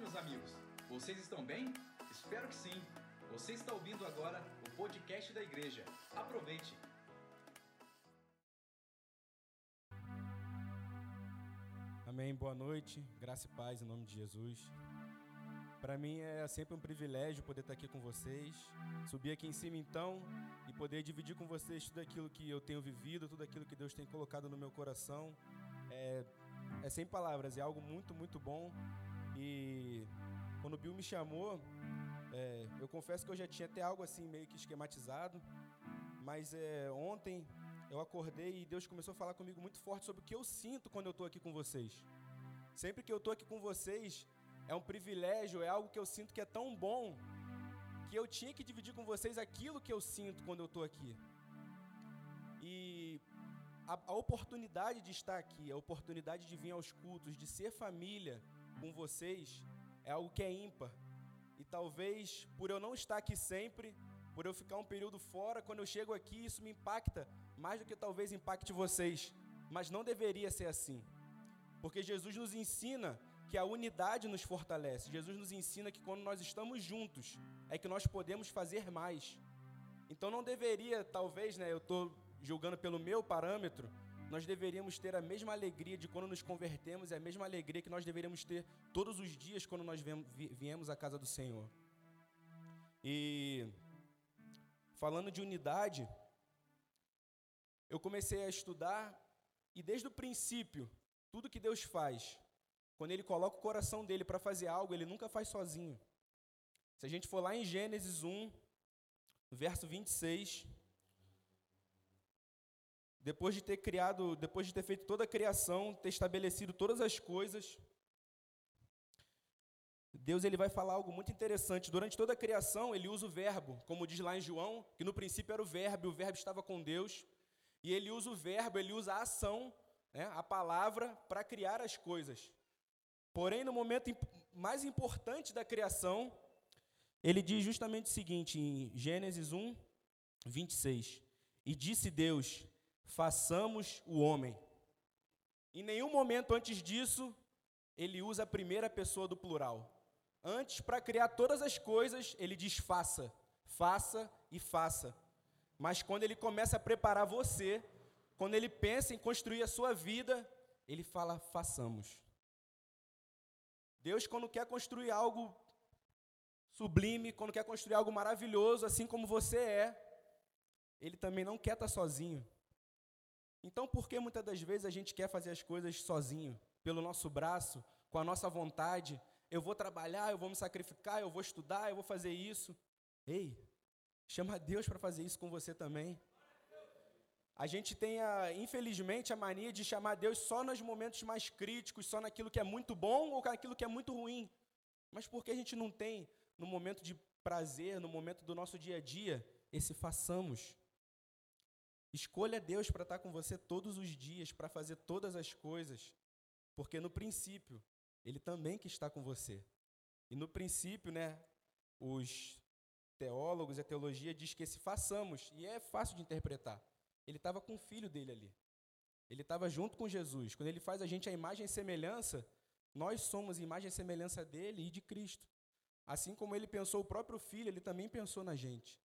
Meus amigos. Vocês estão bem? Espero que sim. Você está ouvindo agora o podcast da igreja. Aproveite. Amém. Boa noite. Graça e paz em nome de Jesus. Para mim é sempre um privilégio poder estar aqui com vocês. Subir aqui em cima então e poder dividir com vocês tudo aquilo que eu tenho vivido, tudo aquilo que Deus tem colocado no meu coração. É, é sem palavras, é algo muito, muito bom. E quando o Bill me chamou, é, eu confesso que eu já tinha até algo assim meio que esquematizado, mas é, ontem eu acordei e Deus começou a falar comigo muito forte sobre o que eu sinto quando eu estou aqui com vocês. Sempre que eu estou aqui com vocês, é um privilégio, é algo que eu sinto que é tão bom que eu tinha que dividir com vocês aquilo que eu sinto quando eu estou aqui. E a, a, oportunidade de estar aqui, a oportunidade de vir aos cultos, de ser família com vocês, é algo que é ímpar. E talvez por eu não estar aqui sempre, por eu ficar um período fora, quando eu chego aqui, isso me impacta mais do que talvez impacte vocês. Mas não deveria ser assim. Porque Jesus nos ensina que a unidade nos fortalece. Jesus nos ensina que quando nós estamos juntos, é que nós podemos fazer mais. Então não deveria, talvez, né, eu estou julgando pelo meu parâmetro, nós deveríamos ter a mesma alegria de quando nos convertemos e a mesma alegria que nós deveríamos ter todos os dias quando nós viemos à casa do Senhor. E falando de unidade, eu comecei a estudar e desde o princípio, tudo que Deus faz, quando Ele coloca o coração dele para fazer algo, Ele nunca faz sozinho. Se a gente for lá em Gênesis 1, verso 26, depois de ter criado, depois de ter feito toda a criação, ter estabelecido todas as coisas, Deus ele vai falar algo muito interessante. Durante toda a criação, ele usa o verbo, como diz lá em João, que no princípio era o verbo, e o verbo estava com Deus. E ele usa o verbo, ele usa a ação, né, a palavra, para criar as coisas. Porém, no momento mais importante da criação, ele diz justamente o seguinte, em Gênesis 1, 26. E disse Deus: façamos o homem. Em nenhum momento antes disso, ele usa a primeira pessoa do plural. Antes, para criar todas as coisas, ele diz faça, faça e faça. Mas quando ele começa a preparar você, quando ele pensa em construir a sua vida, ele fala façamos. Deus, quando quer construir algo sublime, quando quer construir algo maravilhoso, assim como você é, Ele também não quer estar sozinho. Então, por que muitas das vezes a gente quer fazer as coisas sozinho, pelo nosso braço, com a nossa vontade? Eu vou trabalhar, eu vou me sacrificar, eu vou estudar, eu vou fazer isso. Ei, chama Deus para fazer isso com você também. A gente tem, a, infelizmente, a mania de chamar Deus só nos momentos mais críticos, só naquilo que é muito bom ou naquilo que é muito ruim. Mas por que a gente não tem, no momento de prazer, no momento do nosso dia a dia, esse façamos? Escolha Deus para estar com você todos os dias, para fazer todas as coisas, porque no princípio, Ele também que está com você. E no princípio, né, os teólogos e a teologia diz que esse façamos, e é fácil de interpretar. Ele estava com o filho dele ali. Ele estava junto com Jesus. Quando ele faz a gente a imagem e semelhança, nós somos imagem e semelhança dele e de Cristo. Assim como ele pensou o próprio filho, ele também pensou na gente.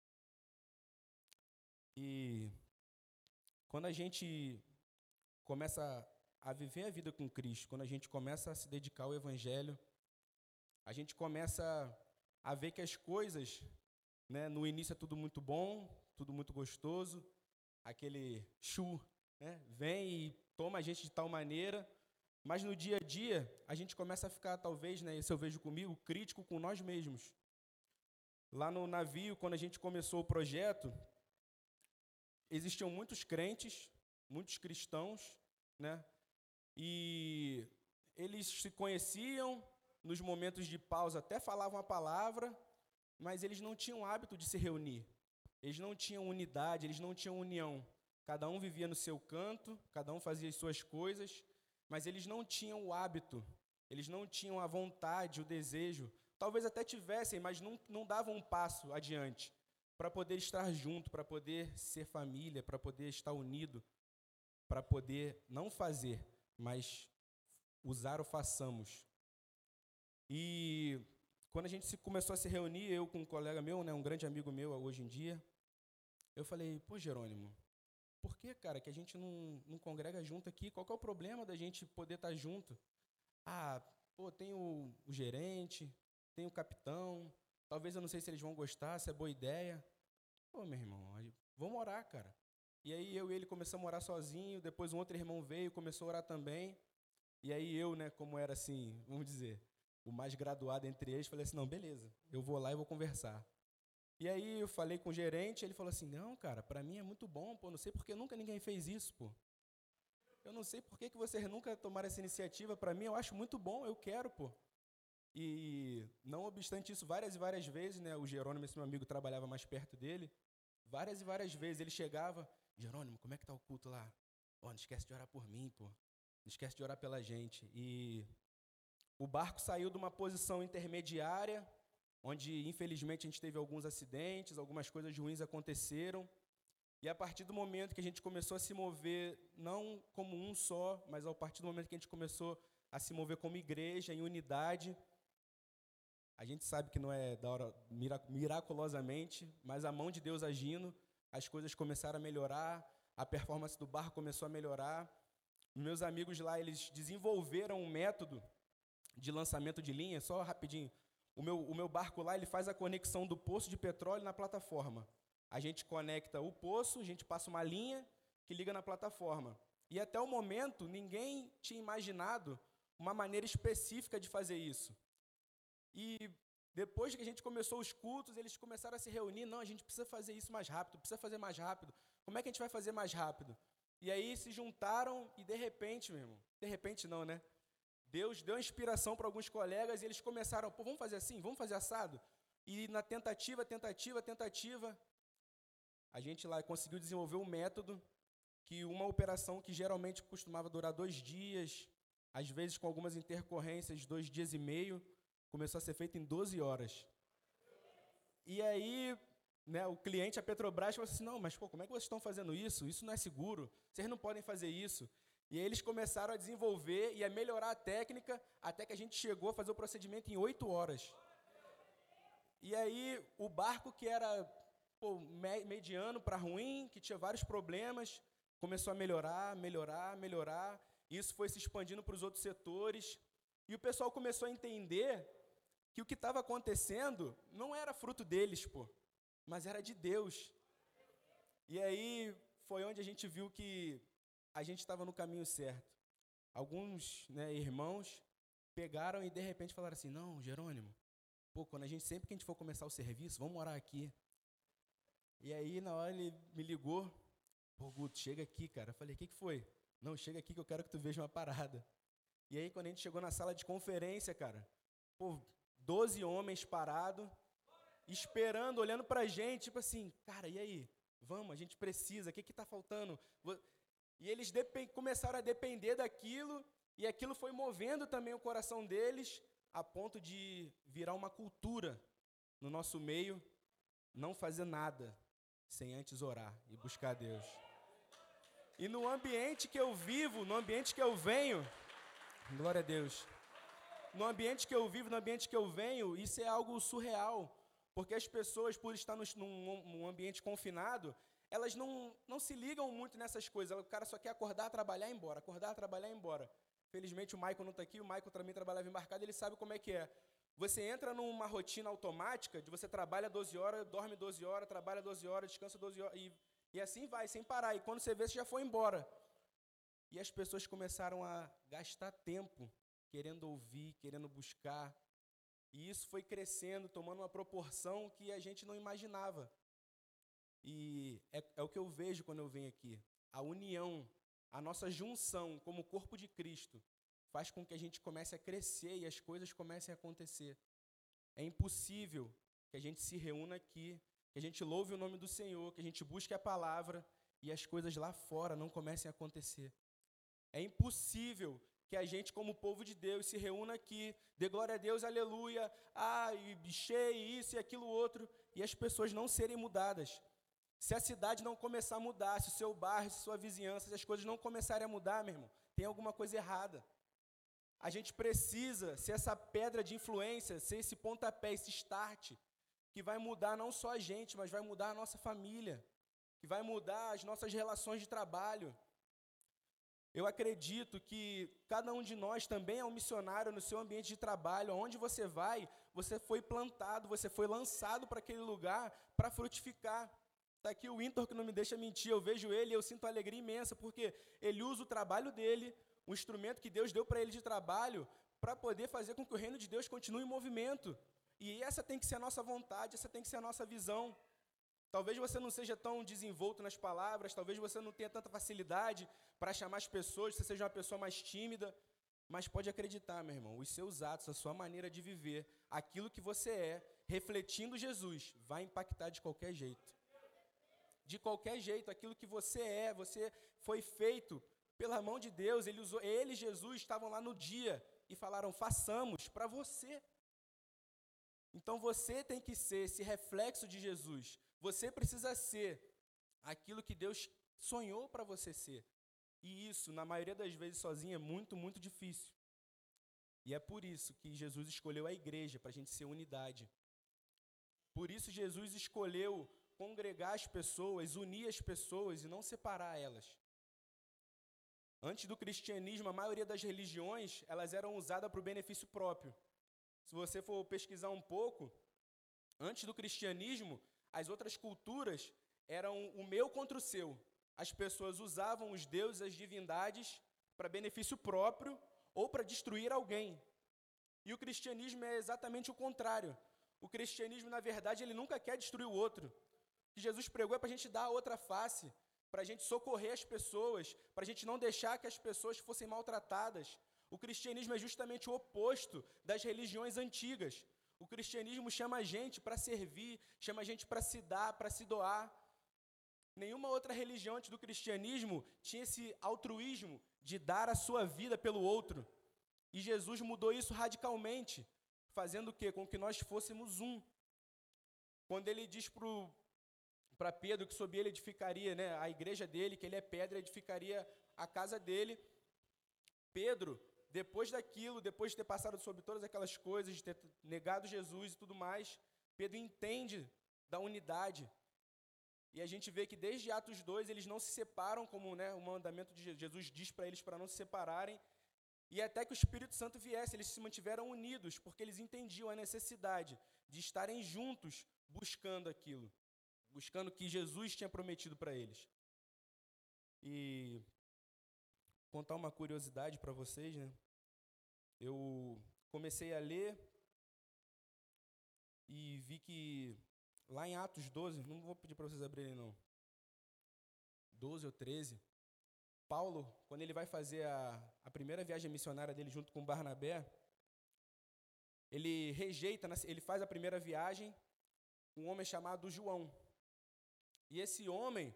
E quando a gente começa a viver a vida com Cristo, quando a gente começa a se dedicar ao Evangelho, a gente começa a ver que as coisas, né, no início é tudo muito bom, tudo muito gostoso, aquele chu, né? vem e toma a gente de tal maneira, mas no dia a dia a gente começa a ficar, talvez, né, isso eu vejo comigo, crítico com nós mesmos. Lá no navio, quando a gente começou o projeto, existiam muitos crentes, muitos cristãos, né? E eles se conheciam, nos momentos de pausa até falavam a palavra, mas eles não tinham hábito de se reunir. Eles não tinham unidade, eles não tinham união. Cada um vivia no seu canto, cada um fazia as suas coisas, mas eles não tinham o hábito, eles não tinham a vontade, o desejo. Talvez até tivessem, mas não, não davam um passo adiante para poder estar junto, para poder ser família, para poder estar unido, para poder não fazer, mas usar o façamos. E quando a gente começou a se reunir, eu com um colega meu, né, um grande amigo meu hoje em dia, eu falei, pô, Jerônimo, por que, cara, que a gente não, não congrega junto aqui? Qual é o problema da gente poder estar junto? Ah, pô, tem o, o gerente, tem o capitão, talvez eu não sei se eles vão gostar, se é boa ideia. Pô, meu irmão, vamos orar, cara. E aí eu e ele começamos a orar sozinho, depois um outro irmão veio, começou a orar também. E aí eu, né, como era assim, vamos dizer, o mais graduado entre eles, falei assim, não, beleza, eu vou lá e vou conversar. E aí eu falei com o gerente, ele falou assim, não, cara, para mim é muito bom, pô, não sei porque nunca ninguém fez isso, pô. Eu não sei por que, que vocês nunca tomaram essa iniciativa, para mim eu acho muito bom, eu quero, pô. E não obstante isso, várias e várias vezes, né, o Jerônimo, esse meu amigo, trabalhava mais perto dele, várias e várias vezes ele chegava, Jerônimo, como é que tá o culto lá? Oh, não esquece de orar por mim, pô. Não esquece de orar pela gente. E o barco saiu de uma posição intermediária, onde infelizmente a gente teve alguns acidentes, algumas coisas ruins aconteceram. E a partir do momento que a gente começou a se mover, não como um só, mas a partir do momento que a gente começou a se mover como igreja, em unidade, a gente sabe que não é da hora miraculosamente, mas a mão de Deus agindo, as coisas começaram a melhorar, a performance do barco começou a melhorar. Meus amigos lá, eles desenvolveram um método de lançamento de linha, só rapidinho. O meu, o meu barco lá, ele faz a conexão do poço de petróleo na plataforma. A gente conecta o poço, a gente passa uma linha que liga na plataforma. E até o momento, ninguém tinha imaginado uma maneira específica de fazer isso. E depois que a gente começou os cultos, eles começaram a se reunir. Não, a gente precisa fazer isso mais rápido, precisa fazer mais rápido. Como é que a gente vai fazer mais rápido? E aí se juntaram e de repente, meu irmão, de repente não, né? Deus deu inspiração para alguns colegas e eles começaram, pô, vamos fazer assim, vamos fazer assado. E na tentativa, tentativa, tentativa, a gente lá conseguiu desenvolver um método que uma operação que geralmente costumava durar dois dias, às vezes com algumas intercorrências, dois dias e meio, começou a ser feita em 12 horas. E aí, né, o cliente, a Petrobras, falou assim: não, mas pô, como é que vocês estão fazendo isso? Isso não é seguro, vocês não podem fazer isso. E aí eles começaram a desenvolver e a melhorar a técnica até que a gente chegou a fazer o procedimento em oito horas. E aí o barco que era pô, mediano para ruim, que tinha vários problemas, começou a melhorar, melhorar, melhorar. Isso foi se expandindo para os outros setores. E o pessoal começou a entender que o que estava acontecendo não era fruto deles, pô, mas era de Deus. E aí foi onde a gente viu que a gente estava no caminho certo. Alguns né, irmãos pegaram e de repente falaram assim: Não, Jerônimo, pô, quando a gente sempre que a gente for começar o serviço, vamos orar aqui. E aí, na hora, ele me ligou: Pô, Guto, chega aqui, cara. Eu falei: O que, que foi? Não, chega aqui que eu quero que tu veja uma parada. E aí, quando a gente chegou na sala de conferência, cara, pô, 12 homens parados, esperando, olhando pra gente, tipo assim, cara, e aí? Vamos, a gente precisa, o que está faltando? E eles começaram a depender daquilo, e aquilo foi movendo também o coração deles, a ponto de virar uma cultura no nosso meio, não fazer nada sem antes orar e buscar Deus. E no ambiente que eu vivo, no ambiente que eu venho, glória a Deus. No ambiente que eu vivo, no ambiente que eu venho, isso é algo surreal. Porque as pessoas, por estar num, num ambiente confinado, elas não, não se ligam muito nessas coisas. O cara só quer acordar, trabalhar e ir embora. Acordar, trabalhar e ir embora. Felizmente o Michael não está aqui, o Michael também trabalhava embarcado, ele sabe como é que é. Você entra numa rotina automática de você trabalha 12 horas, dorme 12 horas, trabalha 12 horas, descansa 12 horas, e, e assim vai, sem parar. E quando você vê, você já foi embora. E as pessoas começaram a gastar tempo querendo ouvir, querendo buscar. E isso foi crescendo, tomando uma proporção que a gente não imaginava. E é, é o que eu vejo quando eu venho aqui. A união, a nossa junção como corpo de Cristo, faz com que a gente comece a crescer e as coisas comecem a acontecer. É impossível que a gente se reúna aqui, que a gente louve o nome do Senhor, que a gente busque a palavra e as coisas lá fora não comecem a acontecer. É impossível que a gente, como povo de Deus, se reúna aqui, dê glória a Deus, aleluia, ah, e isso e aquilo outro, e as pessoas não serem mudadas. Se a cidade não começar a mudar, se o seu bairro, se sua vizinhança, se as coisas não começarem a mudar, meu irmão, tem alguma coisa errada. A gente precisa ser essa pedra de influência, ser esse pontapé, esse start, que vai mudar não só a gente, mas vai mudar a nossa família, que vai mudar as nossas relações de trabalho. Eu acredito que cada um de nós também é um missionário no seu ambiente de trabalho. Onde você vai, você foi plantado, você foi lançado para aquele lugar para frutificar. Está aqui o Intor que não me deixa mentir. Eu vejo ele e eu sinto alegria imensa, porque ele usa o trabalho dele, o instrumento que Deus deu para ele de trabalho, para poder fazer com que o reino de Deus continue em movimento. E essa tem que ser a nossa vontade, essa tem que ser a nossa visão. Talvez você não seja tão desenvolto nas palavras, talvez você não tenha tanta facilidade para chamar as pessoas, você seja uma pessoa mais tímida, mas pode acreditar, meu irmão, os seus atos, a sua maneira de viver, aquilo que você é, refletindo Jesus, vai impactar de qualquer jeito. De qualquer jeito, aquilo que você é, você foi feito pela mão de Deus, ele usou, ele e Jesus estavam lá no dia e falaram: "Façamos para você". Então você tem que ser esse reflexo de Jesus. Você precisa ser aquilo que Deus sonhou para você ser. E isso, na maioria das vezes, sozinho é muito, muito difícil. E é por isso que Jesus escolheu a igreja, para a gente ser unidade. Por isso, Jesus escolheu congregar as pessoas, unir as pessoas e não separar elas. Antes do cristianismo, a maioria das religiões, elas eram usadas para o benefício próprio. Se você for pesquisar um pouco, antes do cristianismo, as outras culturas eram o meu contra o seu. As pessoas usavam os deuses, as divindades, para benefício próprio ou para destruir alguém. E o cristianismo é exatamente o contrário. O cristianismo, na verdade, ele nunca quer destruir o outro. O que Jesus pregou é para a gente dar a outra face, para a gente socorrer as pessoas, para a gente não deixar que as pessoas fossem maltratadas. O cristianismo é justamente o oposto das religiões antigas. O cristianismo chama a gente para servir, chama a gente para se dar, para se doar. Nenhuma outra religião antes do cristianismo tinha esse altruísmo de dar a sua vida pelo outro. E Jesus mudou isso radicalmente, fazendo o quê? Com que nós fôssemos um. Quando ele diz para Pedro que sob ele edificaria né, a igreja dele, que ele é pedra, edificaria a casa dele, Pedro depois daquilo, depois de ter passado sobre todas aquelas coisas, de ter negado Jesus e tudo mais, Pedro entende da unidade. E a gente vê que desde Atos 2 eles não se separam, como né, o mandamento de Jesus diz para eles para não se separarem. E até que o Espírito Santo viesse, eles se mantiveram unidos, porque eles entendiam a necessidade de estarem juntos buscando aquilo, buscando o que Jesus tinha prometido para eles. E contar uma curiosidade para vocês, né? Eu comecei a ler e vi que lá em Atos 12, não vou pedir para vocês abrirem não. 12 ou 13, Paulo, quando ele vai fazer a, a primeira viagem missionária dele junto com Barnabé, ele rejeita, ele faz a primeira viagem um homem chamado João. E esse homem,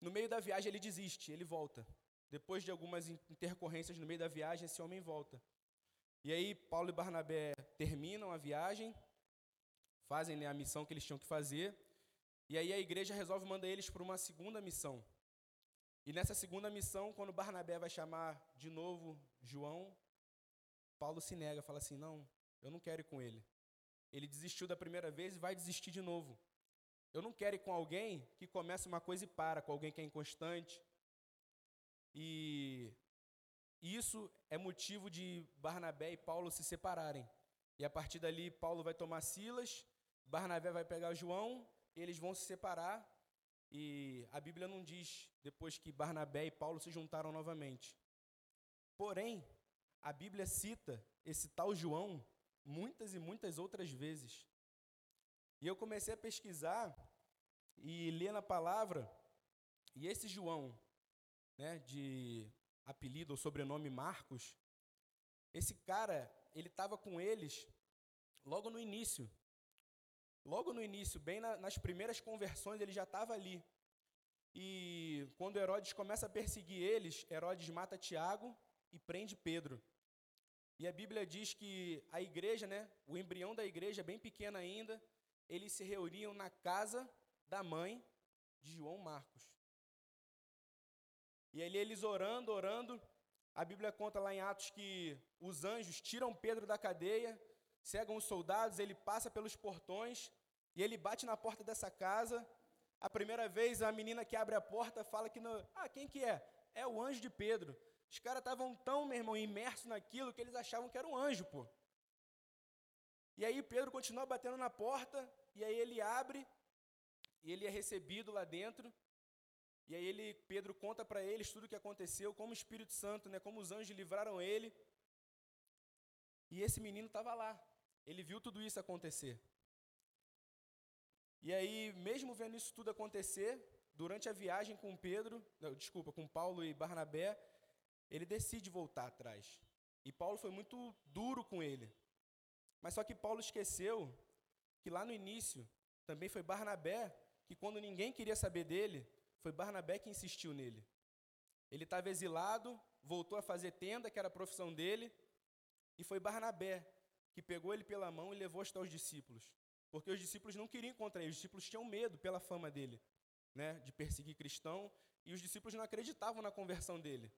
no meio da viagem, ele desiste, ele volta. Depois de algumas intercorrências no meio da viagem, esse homem volta. E aí Paulo e Barnabé terminam a viagem, fazem né, a missão que eles tinham que fazer, e aí a igreja resolve mandar eles para uma segunda missão. E nessa segunda missão, quando Barnabé vai chamar de novo João, Paulo se nega, fala assim: "Não, eu não quero ir com ele. Ele desistiu da primeira vez e vai desistir de novo. Eu não quero ir com alguém que começa uma coisa e para, com alguém que é inconstante, e isso é motivo de Barnabé e Paulo se separarem. E a partir dali, Paulo vai tomar Silas, Barnabé vai pegar João, eles vão se separar. E a Bíblia não diz depois que Barnabé e Paulo se juntaram novamente. Porém, a Bíblia cita esse tal João muitas e muitas outras vezes. E eu comecei a pesquisar e ler na palavra, e esse João, né, de apelido ou sobrenome Marcos, esse cara, ele estava com eles logo no início. Logo no início, bem na, nas primeiras conversões, ele já estava ali. E quando Herodes começa a perseguir eles, Herodes mata Tiago e prende Pedro. E a Bíblia diz que a igreja, né, o embrião da igreja, bem pequena ainda, eles se reuniam na casa da mãe de João Marcos. E ali eles orando, orando, A Bíblia conta lá em Atos que os anjos tiram Pedro da cadeia, cegam os soldados, ele passa pelos portões e ele bate na porta dessa casa. A primeira vez a menina que abre a porta fala que não, ah, quem que é? É o anjo de Pedro. Os caras estavam tão, meu irmão, imersos naquilo que eles achavam que era um anjo, pô. E aí Pedro continua batendo na porta, e aí ele abre, e ele é recebido lá dentro. E aí ele, Pedro conta para eles tudo o que aconteceu, como o Espírito Santo, né, como os anjos livraram ele. E esse menino estava lá. Ele viu tudo isso acontecer. E aí, mesmo vendo isso tudo acontecer, durante a viagem com Pedro, não, desculpa, com Paulo e Barnabé, ele decide voltar atrás. E Paulo foi muito duro com ele. Mas só que Paulo esqueceu que lá no início também foi Barnabé que, quando ninguém queria saber dele, foi Barnabé que insistiu nele. Ele estava exilado, voltou a fazer tenda, que era a profissão dele, e foi Barnabé que pegou ele pela mão e levou até os discípulos. Porque os discípulos não queriam encontrar ele, os discípulos tinham medo pela fama dele, né, de perseguir cristão, e os discípulos não acreditavam na conversão dele.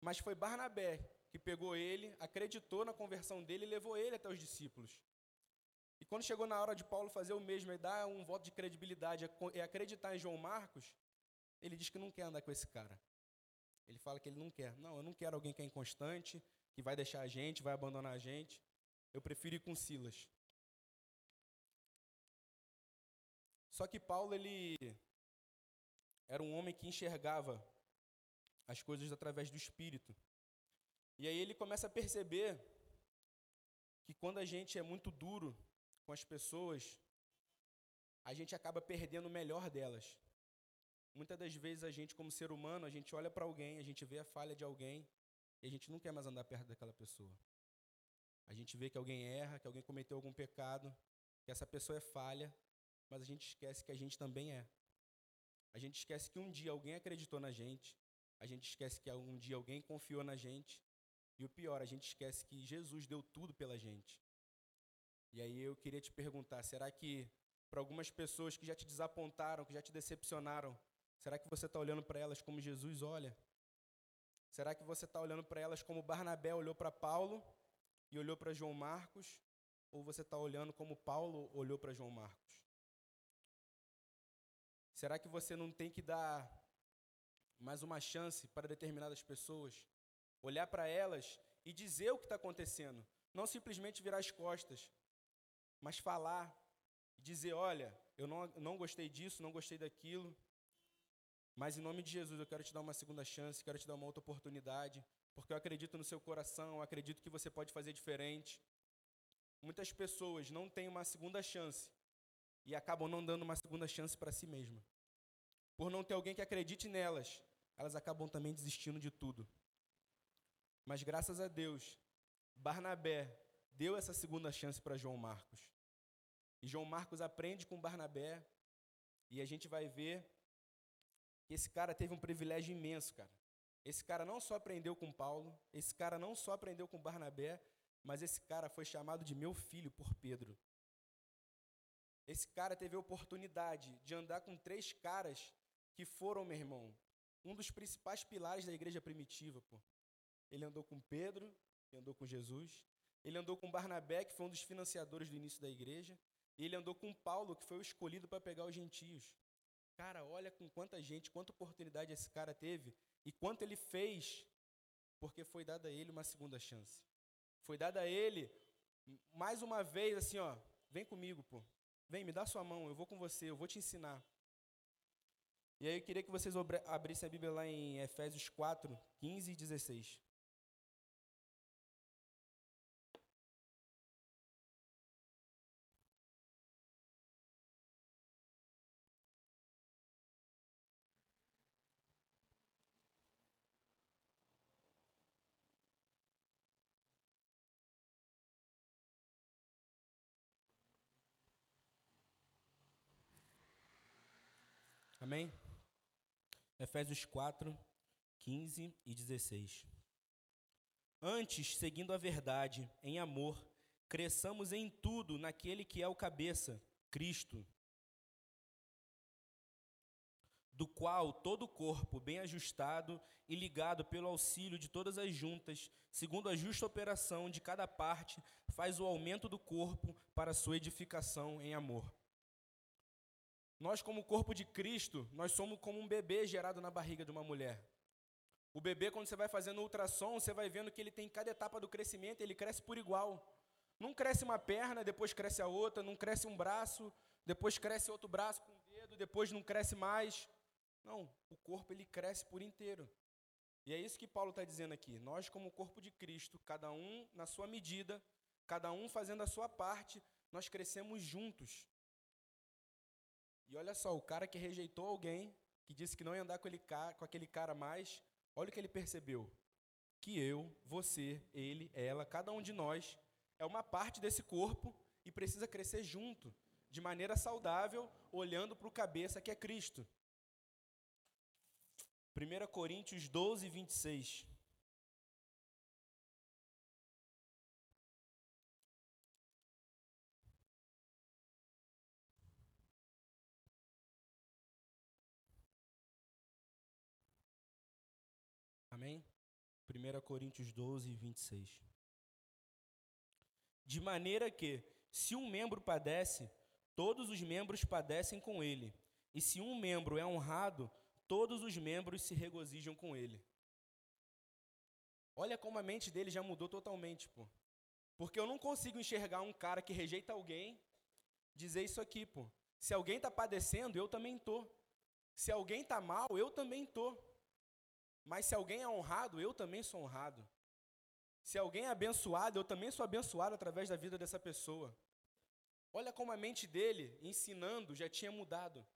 Mas foi Barnabé que pegou ele, acreditou na conversão dele e levou ele até os discípulos. E quando chegou na hora de Paulo fazer o mesmo e dar um voto de credibilidade e acreditar em João Marcos, ele diz que não quer andar com esse cara. Ele fala que ele não quer. Não, eu não quero alguém que é inconstante, que vai deixar a gente, vai abandonar a gente. Eu prefiro ir com Silas. Só que Paulo, ele era um homem que enxergava as coisas através do Espírito. E aí ele começa a perceber que quando a gente é muito duro com as pessoas, a gente acaba perdendo o melhor delas. Muitas das vezes a gente, como ser humano, a gente olha para alguém, a gente vê a falha de alguém e a gente não quer mais andar perto daquela pessoa. A gente vê que alguém erra, que alguém cometeu algum pecado, que essa pessoa é falha, mas a gente esquece que a gente também é. A gente esquece que um dia alguém acreditou na gente, a gente esquece que um dia alguém confiou na gente, e o pior, a gente esquece que Jesus deu tudo pela gente. E aí eu queria te perguntar: será que para algumas pessoas que já te desapontaram, que já te decepcionaram, será que você está olhando para elas como Jesus olha? Será que você está olhando para elas como Barnabé olhou para Paulo e olhou para João Marcos? Ou você está olhando como Paulo olhou para João Marcos? Será que você não tem que dar mais uma chance para determinadas pessoas? Olhar para elas e dizer o que está acontecendo. Não simplesmente virar as costas, mas falar e dizer: olha, eu não, não gostei disso, não gostei daquilo, mas em nome de Jesus eu quero te dar uma segunda chance, quero te dar uma outra oportunidade, porque eu acredito no seu coração, eu acredito que você pode fazer diferente. Muitas pessoas não têm uma segunda chance e acabam não dando uma segunda chance para si mesma. Por não ter alguém que acredite nelas, elas acabam também desistindo de tudo. Mas graças a Deus, Barnabé deu essa segunda chance para João Marcos. E João Marcos aprende com Barnabé, e a gente vai ver esse cara teve um privilégio imenso, cara. Esse cara não só aprendeu com Paulo, esse cara não só aprendeu com Barnabé, mas esse cara foi chamado de meu filho por Pedro. Esse cara teve a oportunidade de andar com três caras que foram, meu irmão, um dos principais pilares da igreja primitiva, pô. Ele andou com Pedro, que andou com Jesus. Ele andou com Barnabé, que foi um dos financiadores do início da igreja. E ele andou com Paulo, que foi o escolhido para pegar os gentios. Cara, olha com quanta gente, quanta oportunidade esse cara teve e quanto ele fez, porque foi dada a ele uma segunda chance. Foi dada a ele mais uma vez assim, ó, vem comigo, pô. Vem, me dá sua mão, eu vou com você, eu vou te ensinar. E aí eu queria que vocês abrissem a Bíblia lá em Efésios 4, 15 e 16. Amém? Efésios 4, 15 e 16. Antes, seguindo a verdade, em amor, cresçamos em tudo naquele que é o cabeça, Cristo. do qual todo o corpo, bem ajustado e ligado pelo auxílio de todas as juntas, segundo a justa operação de cada parte, faz o aumento do corpo para sua edificação em amor. Nós, como corpo de Cristo, nós somos como um bebê gerado na barriga de uma mulher. O bebê, quando você vai fazendo ultrassom, você vai vendo que ele tem cada etapa do crescimento, ele cresce por igual. Não cresce uma perna, depois cresce a outra, não cresce um braço, depois cresce outro braço com o dedo, depois não cresce mais. Não, o corpo ele cresce por inteiro. E é isso que Paulo está dizendo aqui. Nós, como corpo de Cristo, cada um na sua medida, cada um fazendo a sua parte, nós crescemos juntos. E olha só, o cara que rejeitou alguém, que disse que não ia andar com, ele, com aquele cara mais, olha o que ele percebeu. Que eu, você, ele, ela, cada um de nós é uma parte desse corpo e precisa crescer junto, de maneira saudável, olhando para o cabeça que é Cristo. 1 Coríntios 12, 26. 1 Coríntios 12, 26. De maneira que, se um membro padece, todos os membros padecem com ele. E se um membro é honrado, todos os membros se regozijam com ele. Olha como a mente dele já mudou totalmente, pô. Porque eu não consigo enxergar um cara que rejeita alguém dizer isso aqui, pô. Se alguém está padecendo, eu também tô. Se alguém está mal, eu também tô. Mas se alguém é honrado, eu também sou honrado. Se alguém é abençoado, eu também sou abençoado através da vida dessa pessoa. Olha como a mente dele, ensinando, já tinha mudado.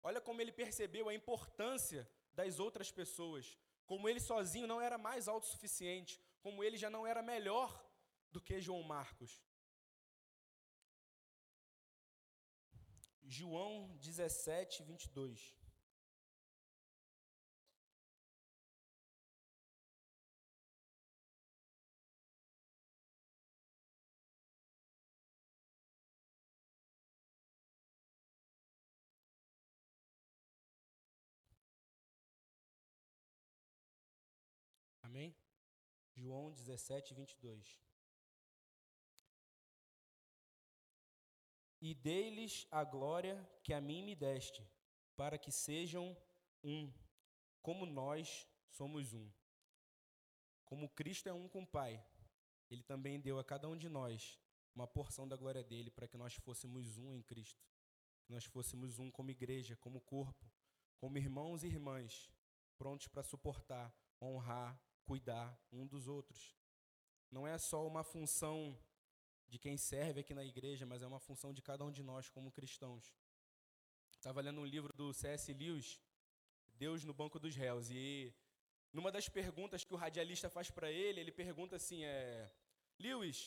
Olha como ele percebeu a importância das outras pessoas. Como ele sozinho não era mais autossuficiente. Como ele já não era melhor do que João Marcos. João 17, 22. João 17, 22. E dei-lhes a glória que a mim me deste, para que sejam um, como nós somos um. Como Cristo é um com o Pai, Ele também deu a cada um de nós uma porção da glória dele, para que nós fôssemos um em Cristo. Que nós fôssemos um como igreja, como corpo, como irmãos e irmãs, prontos para suportar, honrar, cuidar um dos outros. Não é só uma função de quem serve aqui na igreja, mas é uma função de cada um de nós como cristãos. Estava lendo um livro do C.S. Lewis, Deus no Banco dos Réus, e numa das perguntas que o radialista faz para ele, ele pergunta assim: é, Lewis,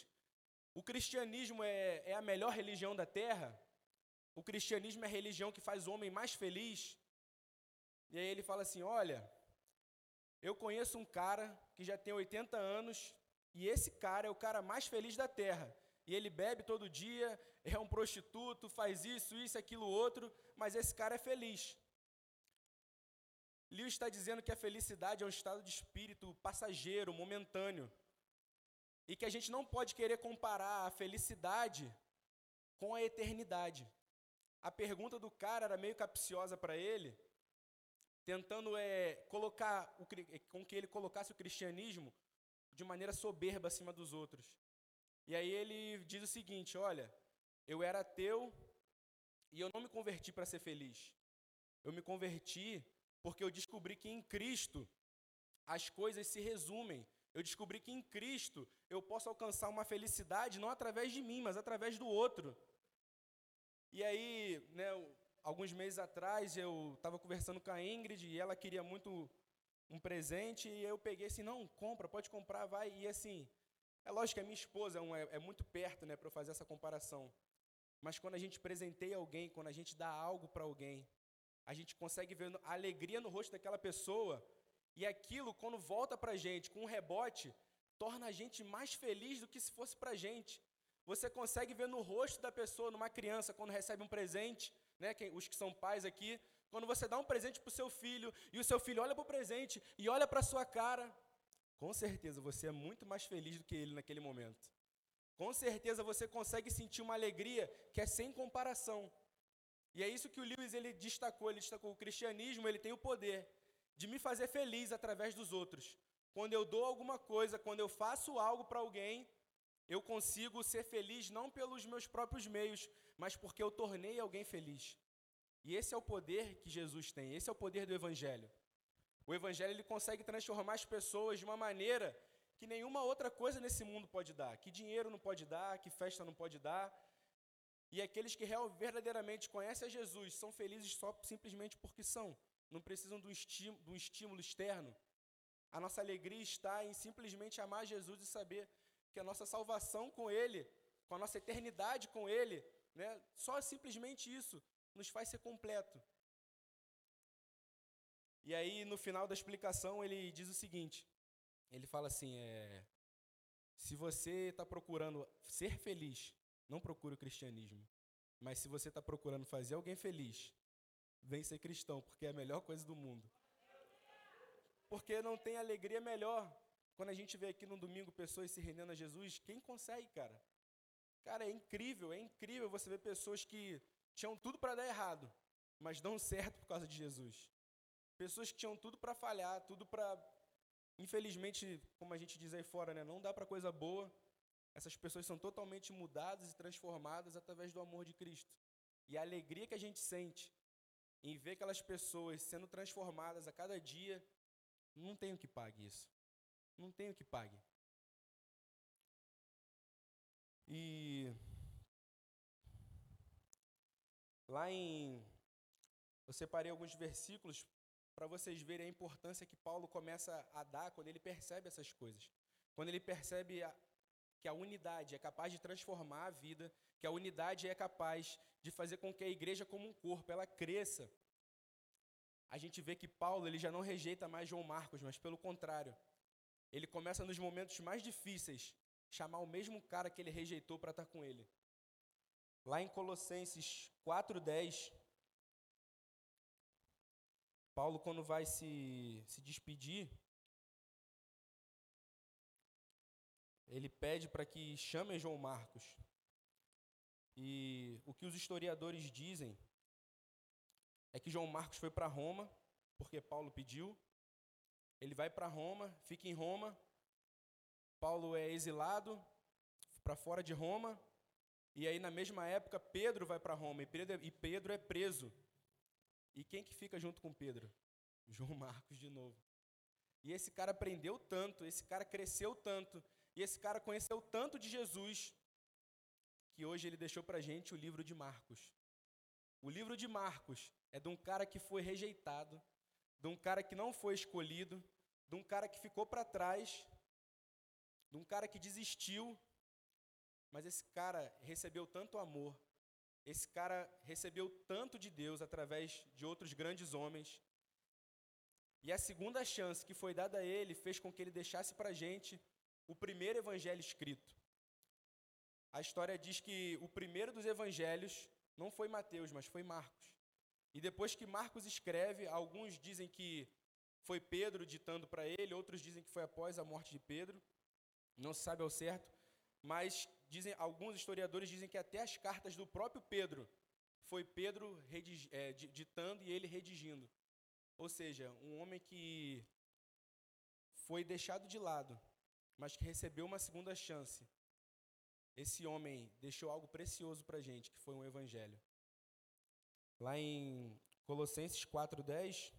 o cristianismo é, é a melhor religião da terra? O cristianismo é a religião que faz o homem mais feliz? E aí ele fala assim: olha, eu conheço um cara que já tem 80 anos e esse cara é o cara mais feliz da terra. E ele bebe todo dia, é um prostituto, faz isso, isso, aquilo, outro, mas esse cara é feliz. Lewis está dizendo que a felicidade é um estado de espírito passageiro, momentâneo. E que a gente não pode querer comparar a felicidade com a eternidade. A pergunta do cara era meio capciosa para ele, tentando é, colocar o, é, com que ele colocasse o cristianismo de maneira soberba acima dos outros. E aí ele diz o seguinte: olha, eu era ateu e eu não me converti para ser feliz. Eu me converti porque eu descobri que em Cristo as coisas se resumem. Eu descobri que em Cristo eu posso alcançar uma felicidade não através de mim, mas através do outro. E aí, né, alguns meses atrás eu estava conversando com a Ingrid e ela queria muito um presente e eu peguei assim, não, compra, pode comprar, vai. E assim, é lógico que a minha esposa é, um, é, é muito perto né, para eu fazer essa comparação. Mas quando a gente presenteia alguém, quando a gente dá algo para alguém, a gente consegue ver a alegria no rosto daquela pessoa e aquilo, quando volta para a gente com um rebote, torna a gente mais feliz do que se fosse para a gente. Você consegue ver no rosto da pessoa, numa criança, quando recebe um presente, né, quem, os que são pais aqui, Quando você dá um presente para o seu filho e o seu filho olha para o presente e olha para a sua cara, com certeza você é muito mais feliz do que ele naquele momento. Com certeza você consegue sentir uma alegria que é sem comparação. E é isso que o Lewis ele destacou, ele destacou o cristianismo, ele tem o poder de me fazer feliz através dos outros. Quando eu dou alguma coisa, quando eu faço algo para alguém, eu consigo ser feliz não pelos meus próprios meios, mas porque eu tornei alguém feliz. E esse é o poder que Jesus tem, esse é o poder do Evangelho. O Evangelho ele consegue transformar as pessoas de uma maneira que nenhuma outra coisa nesse mundo pode dar, que dinheiro não pode dar, que festa não pode dar. E aqueles que real, verdadeiramente conhecem a Jesus são felizes só simplesmente porque são, não precisam de um, estímulo, de um estímulo externo. A nossa alegria está em simplesmente amar Jesus e saber que a nossa salvação com Ele, com a nossa eternidade com Ele, né, só simplesmente isso nos faz ser completo. E aí, no final da explicação, ele diz o seguinte: ele fala assim, é, se você está procurando ser feliz, não procure o cristianismo. Mas se você está procurando fazer alguém feliz, vem ser cristão, porque é a melhor coisa do mundo. Porque não tem alegria melhor. Quando a gente vê aqui no domingo pessoas se rendendo a Jesus, quem consegue, cara? Cara, é incrível, é incrível você ver pessoas que tinham tudo para dar errado, mas dão certo por causa de Jesus. Pessoas que tinham tudo para falhar, tudo para. Infelizmente, como a gente diz aí fora, né, não dá para coisa boa. Essas pessoas são totalmente mudadas e transformadas através do amor de Cristo. E a alegria que a gente sente em ver aquelas pessoas sendo transformadas a cada dia, não tem o que pague isso. Não tem o que pague. E Lá em. Eu separei alguns versículos para vocês verem a importância que Paulo começa a dar quando ele percebe essas coisas. Quando ele percebe a, que a unidade é capaz de transformar a vida, que a unidade é capaz de fazer com que a igreja como um corpo ela cresça. A gente vê que Paulo ele já não rejeita mais João Marcos, mas pelo contrário, ele começa nos momentos mais difíceis chamar o mesmo cara que ele rejeitou para estar com ele. Lá em Colossenses 4,10, Paulo, quando vai se, se despedir, ele pede para que chamem João Marcos. E o que os historiadores dizem é que João Marcos foi para Roma, porque Paulo pediu. Ele vai para Roma, fica em Roma. Paulo é exilado para fora de Roma. E aí, na mesma época, Pedro vai para Roma e Pedro, é, e Pedro é preso. E quem que fica junto com Pedro? João Marcos de novo. E esse cara aprendeu tanto, esse cara cresceu tanto, e esse cara conheceu tanto de Jesus, que hoje ele deixou para gente o livro de Marcos. O livro de Marcos é de um cara que foi rejeitado, de um cara que não foi escolhido, de um cara que ficou para trás, de um cara que desistiu, mas esse cara recebeu tanto amor, esse cara recebeu tanto de Deus através de outros grandes homens. E a segunda chance que foi dada a ele fez com que ele deixasse para a gente o primeiro evangelho escrito. A história diz que o primeiro dos evangelhos não foi Mateus, mas foi Marcos. E depois que Marcos escreve, alguns dizem que foi Pedro ditando para ele, outros dizem que foi após a morte de Pedro. Não se sabe ao certo, mas dizem, alguns historiadores dizem que até as cartas do próprio Pedro foi Pedro redig, é, ditando e ele redigindo. Ou seja, um homem que foi deixado de lado, mas que recebeu uma segunda chance. Esse homem deixou algo precioso para a gente, que foi um evangelho. Lá em Colossenses 4,10,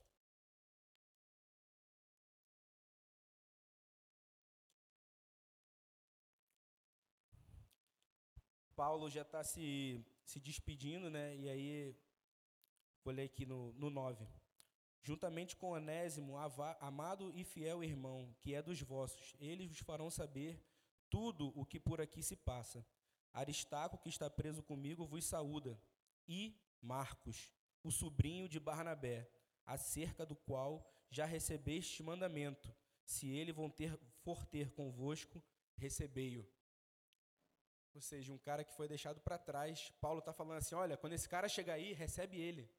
Paulo já está se, se despedindo, né? E aí, vou ler aqui no, no 9. Juntamente com Onésimo, amado e fiel irmão, que é dos vossos, eles vos farão saber tudo o que por aqui se passa. Aristarco, que está preso comigo, vos saúda. E Marcos, o sobrinho de Barnabé, acerca do qual já recebeste mandamento. Se ele ter, for ter convosco, recebei-o. Ou seja, um cara que foi deixado para trás. Paulo está falando assim: olha, quando esse cara chegar aí, recebe ele.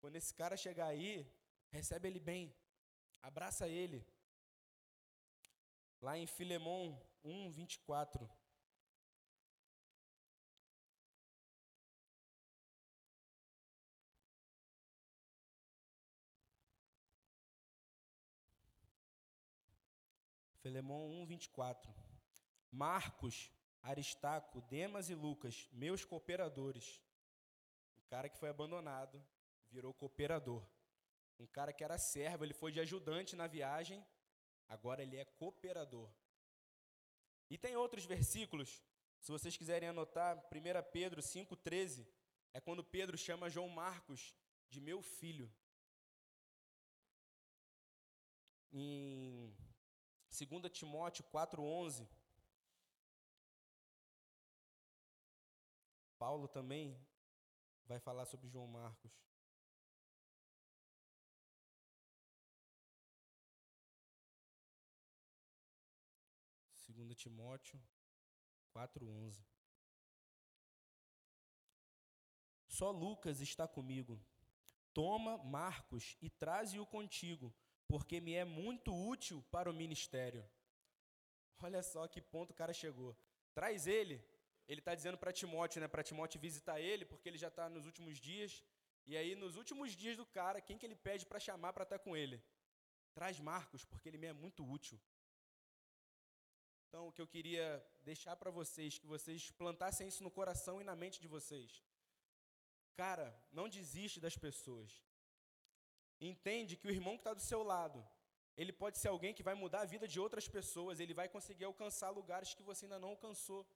Quando esse cara chegar aí, recebe ele bem, abraça ele. Lá em Filemão 1, 24. Filemão 1, 24. Marcos, Aristarco, Demas e Lucas, meus cooperadores. O cara que foi abandonado virou cooperador. Um cara que era servo, ele foi de ajudante na viagem, agora ele é cooperador. E tem outros versículos, se vocês quiserem anotar, 1 Pedro 5,13, é quando Pedro chama João Marcos de meu filho. Em 2 Timóteo 4,11. Paulo também vai falar sobre João Marcos. Segunda Timóteo 4:11. Só Lucas está comigo. Toma Marcos e traze-o contigo, porque me é muito útil para o ministério. Olha só que ponto o cara chegou. Traz ele. Ele está dizendo para Timóteo, né? Para Timóteo visitar ele, porque ele já está nos últimos dias. E aí, nos últimos dias do cara, quem que ele pede para chamar para estar tá com ele? Traz Marcos, porque ele me é muito útil. Então, o que eu queria deixar para vocês, que vocês plantassem isso no coração e na mente de vocês. Cara, não desiste das pessoas. Entende que o irmão que está do seu lado, ele pode ser alguém que vai mudar a vida de outras pessoas, ele vai conseguir alcançar lugares que você ainda não alcançou.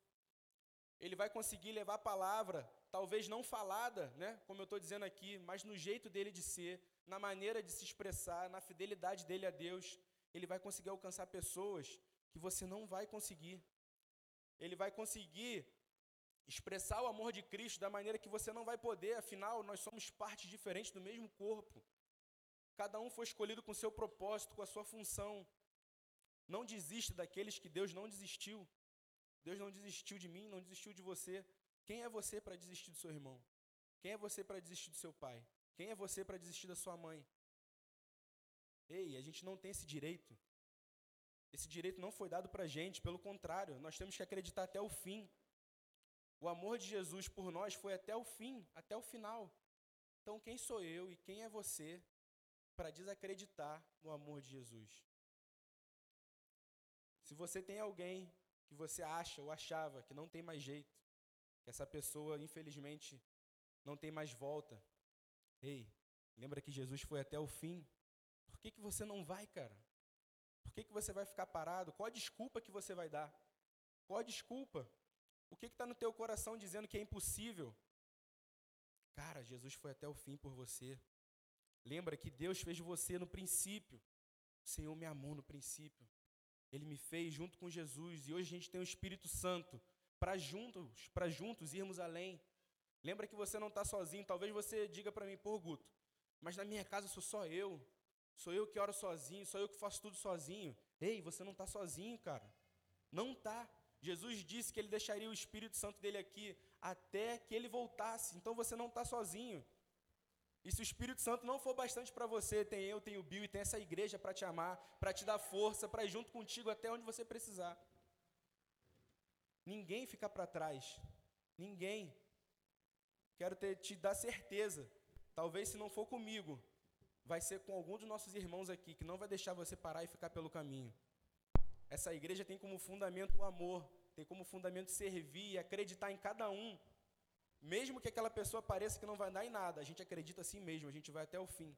Ele vai conseguir levar a palavra, talvez não falada, né, como eu estou dizendo aqui, mas no jeito dele de ser, na maneira de se expressar, na fidelidade dele a Deus. Ele vai conseguir alcançar pessoas que você não vai conseguir. Ele vai conseguir expressar o amor de Cristo da maneira que você não vai poder, afinal, nós somos partes diferentes do mesmo corpo. Cada um foi escolhido com seu propósito, com a sua função. Não desista daqueles que Deus não desistiu. Deus não desistiu de mim, não desistiu de você. Quem é você para desistir do seu irmão? Quem é você para desistir do seu pai? Quem é você para desistir da sua mãe? Ei, a gente não tem esse direito. Esse direito não foi dado para a gente, pelo contrário, nós temos que acreditar até o fim. O amor de Jesus por nós foi até o fim, até o final. Então, quem sou eu e quem é você para desacreditar no amor de Jesus. Se você tem alguém que você acha ou achava que não tem mais jeito, que essa pessoa, infelizmente, não tem mais volta, ei, lembra que Jesus foi até o fim? Por que, que você não vai, cara? Por que, que você vai ficar parado? Qual a desculpa que você vai dar? Qual a desculpa? O que está no teu coração dizendo que é impossível? Cara, Jesus foi até o fim por você. Lembra que Deus fez você no princípio. O Senhor me amou no princípio. Ele me fez junto com Jesus e hoje a gente tem o Espírito Santo para juntos, para juntos irmos além. Lembra que você não está sozinho. Talvez você diga para mim, pô, Guto, mas na minha casa sou só eu. Sou eu que oro sozinho, sou eu que faço tudo sozinho. Ei, você não está sozinho, cara. Não está. Jesus disse que ele deixaria o Espírito Santo dele aqui até que ele voltasse. Então você não está sozinho. E se o Espírito Santo não for bastante para você, tem eu, tem o Bill e tem essa igreja para te amar, para te dar força, para ir junto contigo até onde você precisar. Ninguém fica para trás. Ninguém. Quero ter, te dar certeza. Talvez se não for comigo, vai ser com algum dos nossos irmãos aqui, que não vai deixar você parar e ficar pelo caminho. Essa igreja tem como fundamento o amor, tem como fundamento servir e acreditar em cada um mesmo que aquela pessoa pareça que não vai dar em nada, a gente acredita assim mesmo, a gente vai até o fim.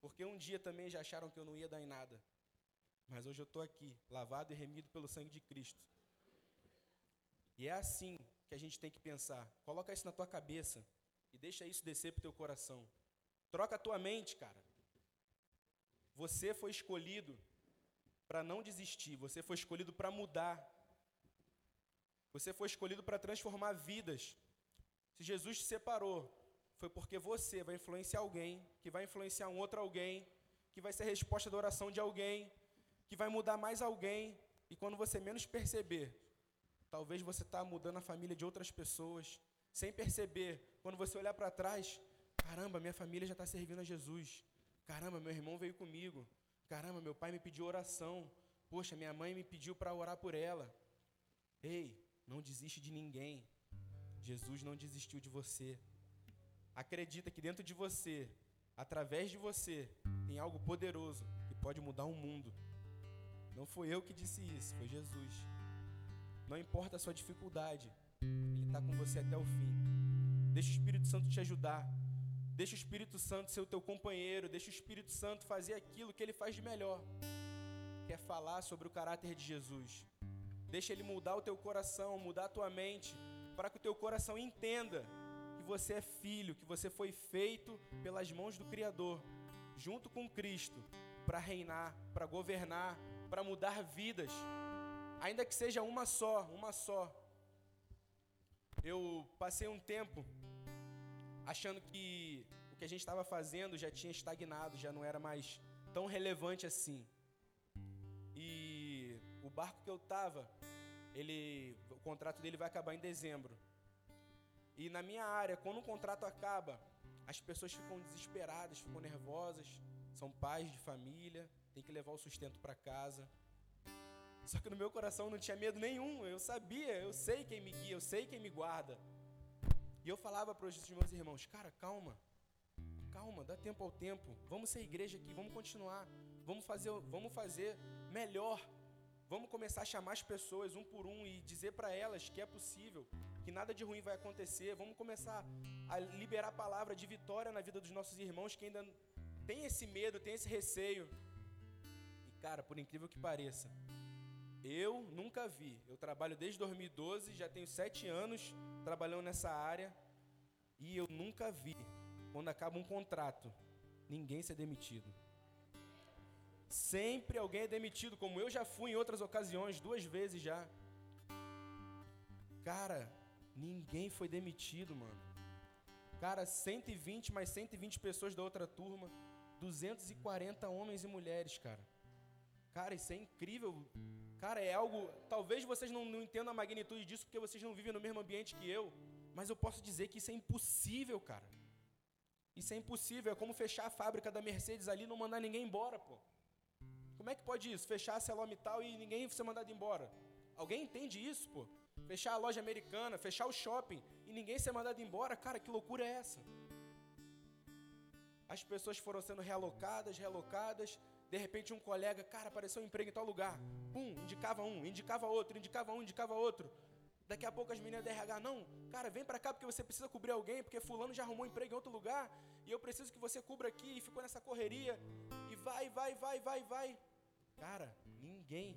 Porque um dia também já acharam que eu não ia dar em nada. Mas hoje eu estou aqui, lavado e remido pelo sangue de Cristo. E é assim que a gente tem que pensar. Coloca isso na tua cabeça e deixa isso descer para o teu coração. Troca a tua mente, cara. Você foi escolhido para não desistir, você foi escolhido para mudar. Você foi escolhido para transformar vidas. Se Jesus te separou, foi porque você vai influenciar alguém, que vai influenciar um outro alguém, que vai ser a resposta da oração de alguém, que vai mudar mais alguém, e quando você menos perceber, talvez você está mudando a família de outras pessoas, sem perceber, quando você olhar para trás, Caramba, minha família já está servindo a Jesus. Caramba, meu irmão veio comigo. Caramba, meu pai me pediu oração. Poxa, minha mãe me pediu para orar por ela. Ei, não desiste de ninguém. Jesus não desistiu de você. Acredita que dentro de você, através de você, tem algo poderoso que pode mudar o mundo. Não foi eu que disse isso, foi Jesus. Não importa a sua dificuldade, Ele está com você até o fim. Deixa o Espírito Santo te ajudar. Deixa o Espírito Santo ser o teu companheiro. Deixa o Espírito Santo fazer aquilo que ele faz de melhor. Que é falar sobre o caráter de Jesus. Deixa ele mudar o teu coração, mudar a tua mente, para que o teu coração entenda que você é filho, que você foi feito pelas mãos do Criador, junto com Cristo, para reinar, para governar, para mudar vidas. Ainda que seja uma só, uma só. Eu passei um tempo achando que o que a gente estava fazendo já tinha estagnado, já não era mais tão relevante assim. Barco que eu estava, ele, o contrato dele vai acabar em dezembro. E na minha área, quando o contrato acaba, as pessoas ficam desesperadas, ficam nervosas, são pais de família, tem que levar o sustento para casa. Só que no meu coração não tinha medo nenhum, eu sabia, eu sei quem me guia, eu sei quem me guarda. E eu falava para os meus irmãos, cara, calma, calma, dá tempo ao tempo, vamos ser igreja aqui, vamos continuar, vamos fazer, vamos fazer melhor, vamos começar a chamar as pessoas um por um e dizer para elas que é possível, que nada de ruim vai acontecer, vamos começar a liberar a palavra de vitória na vida dos nossos irmãos que ainda tem esse medo, tem esse receio. E cara, por incrível que pareça, eu nunca vi. Eu trabalho desde 2012, já tenho sete anos trabalhando nessa área e eu nunca vi, quando acaba um contrato, ninguém ser demitido. Sempre alguém é demitido, como eu já fui em outras ocasiões, duas vezes já. Cara, ninguém foi demitido, mano. Cara, 120 mais 120 pessoas da outra turma, 240 homens e mulheres, cara. Cara, isso é incrível. Cara, é algo. Talvez vocês não, não entendam a magnitude disso porque vocês não vivem no mesmo ambiente que eu. Mas eu posso dizer que isso é impossível, cara. Isso é impossível. É como fechar a fábrica da Mercedes ali e não mandar ninguém embora, pô. Como é que pode isso? Fechar a Celomital e ninguém ser mandado embora? Alguém entende isso, pô? Fechar a loja americana, fechar o shopping e ninguém ser mandado embora? Cara, que loucura é essa? As pessoas foram sendo realocadas, realocadas, de repente um colega, cara, apareceu um emprego em tal lugar. Pum, indicava um, indicava outro, indicava um, indicava outro. Daqui a pouco as meninas da RH, não, cara, vem para cá porque você precisa cobrir alguém, porque fulano já arrumou um emprego em outro lugar, e eu preciso que você cubra aqui, e ficou nessa correria, e vai, vai, vai, vai, vai. Cara, ninguém,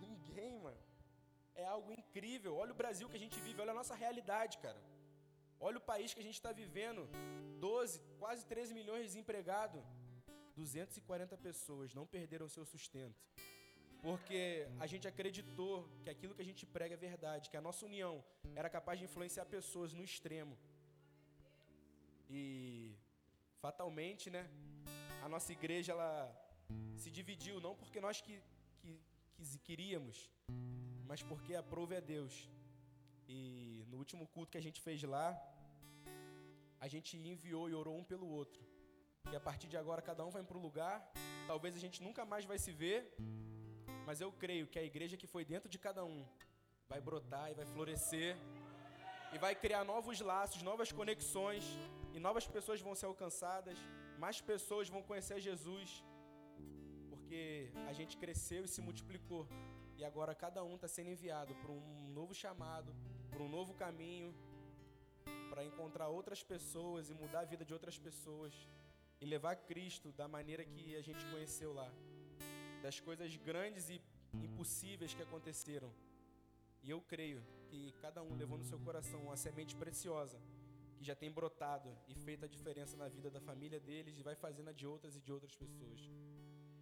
ninguém, mano. É algo incrível. Olha o Brasil que a gente vive, olha a nossa realidade, cara. Olha o país que a gente está vivendo. 12, quase 13 milhões de desempregados. 240 pessoas não perderam seu sustento. Porque a gente acreditou que aquilo que a gente prega é verdade, que a nossa união era capaz de influenciar pessoas no extremo. E fatalmente, né, a nossa igreja ela dividiu não porque nós que, que, que queríamos, mas porque a prova é Deus. E no último culto que a gente fez lá, a gente enviou e orou um pelo outro. E a partir de agora cada um vai para um lugar. Talvez a gente nunca mais vai se ver, mas eu creio que a igreja que foi dentro de cada um vai brotar e vai florescer e vai criar novos laços, novas conexões e novas pessoas vão ser alcançadas, mais pessoas vão conhecer Jesus, porque a gente cresceu e se multiplicou e agora cada um está sendo enviado para um novo chamado, para um novo caminho, para encontrar outras pessoas e mudar a vida de outras pessoas e levar Cristo da maneira que a gente conheceu lá, das coisas grandes e impossíveis que aconteceram. E eu creio que cada um levou no seu coração uma semente preciosa que já tem brotado e feito a diferença na vida da família deles e vai fazendo a de outras e de outras pessoas.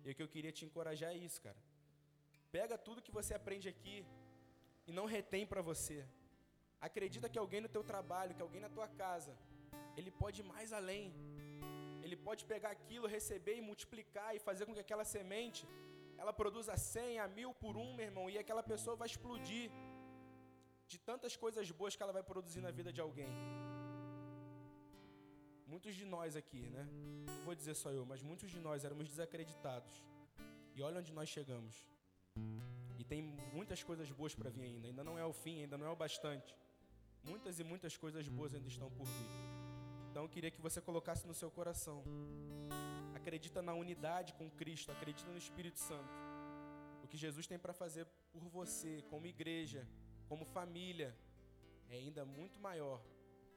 E o que eu queria te encorajar é isso, cara. Pega tudo que você aprende aqui e não retém para você. Acredita que alguém no teu trabalho, que alguém na tua casa, ele pode ir mais além. Ele pode pegar aquilo, receber e multiplicar e fazer com que aquela semente ela produza 100 a mil por um, meu irmão, e aquela pessoa vai explodir de tantas coisas boas que ela vai produzir na vida de alguém. Muitos de nós aqui, né? Não vou dizer só eu, mas muitos de nós éramos desacreditados. E olha onde nós chegamos. E tem muitas coisas boas para vir ainda. Ainda não é o fim, ainda não é o bastante. Muitas e muitas coisas boas ainda estão por vir. Então eu queria que você colocasse no seu coração. Acredita na unidade com Cristo, acredita no Espírito Santo. O que Jesus tem para fazer por você, como igreja, como família, é ainda muito maior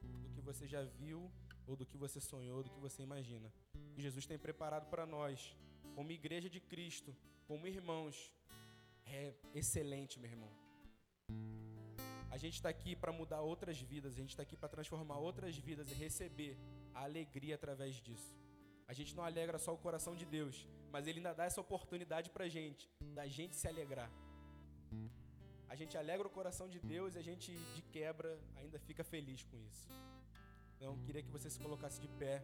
do que você já viu ou do que você sonhou, do que você imagina. O que Jesus tem preparado para nós, como igreja de Cristo, como irmãos, é excelente, meu irmão. A gente está aqui para mudar outras vidas, a gente está aqui para transformar outras vidas e receber a alegria através disso. A gente não alegra só o coração de Deus, mas Ele ainda dá essa oportunidade para a gente, da gente se alegrar. A gente alegra o coração de Deus e a gente, de quebra, ainda fica feliz com isso. Então, queria que você se colocasse de pé.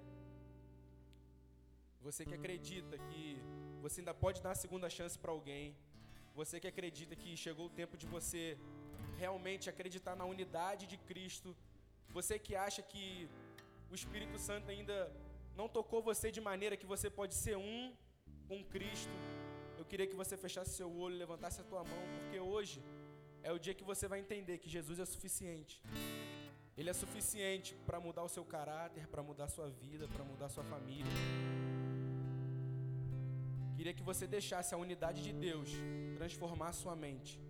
Você que acredita que você ainda pode dar a segunda chance para alguém, você que acredita que chegou o tempo de você realmente acreditar na unidade de Cristo, você que acha que o Espírito Santo ainda não tocou você de maneira que você pode ser um com Cristo, eu queria que você fechasse seu olho, levantasse a tua mão, porque hoje é o dia que você vai entender que Jesus é suficiente. Ele é suficiente para mudar o seu caráter, para mudar a sua vida, para mudar a sua família. Queria que você deixasse a unidade de Deus transformar a sua mente.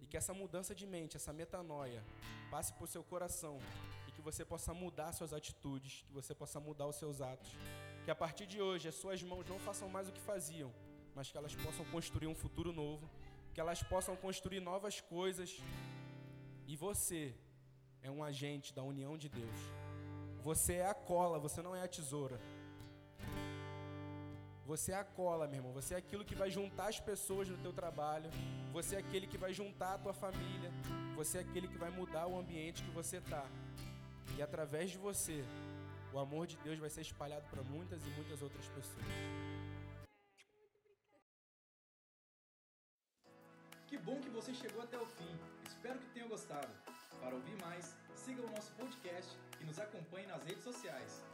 E que essa mudança de mente, essa metanoia, passe por seu coração e que você possa mudar suas atitudes, que você possa mudar os seus atos. Que a partir de hoje as suas mãos não façam mais o que faziam, mas que elas possam construir um futuro novo, que elas possam construir novas coisas. E você é um agente da união de Deus. Você é a cola, você não é a tesoura. Você é a cola, meu irmão. Você é aquilo que vai juntar as pessoas no teu trabalho. Você é aquele que vai juntar a tua família. Você é aquele que vai mudar o ambiente que você está. E através de você, o amor de Deus vai ser espalhado para muitas e muitas outras pessoas. Que bom que você chegou até o fim. Espero que tenha gostado. Para ouvir mais, siga o nosso podcast e nos acompanhe nas redes sociais.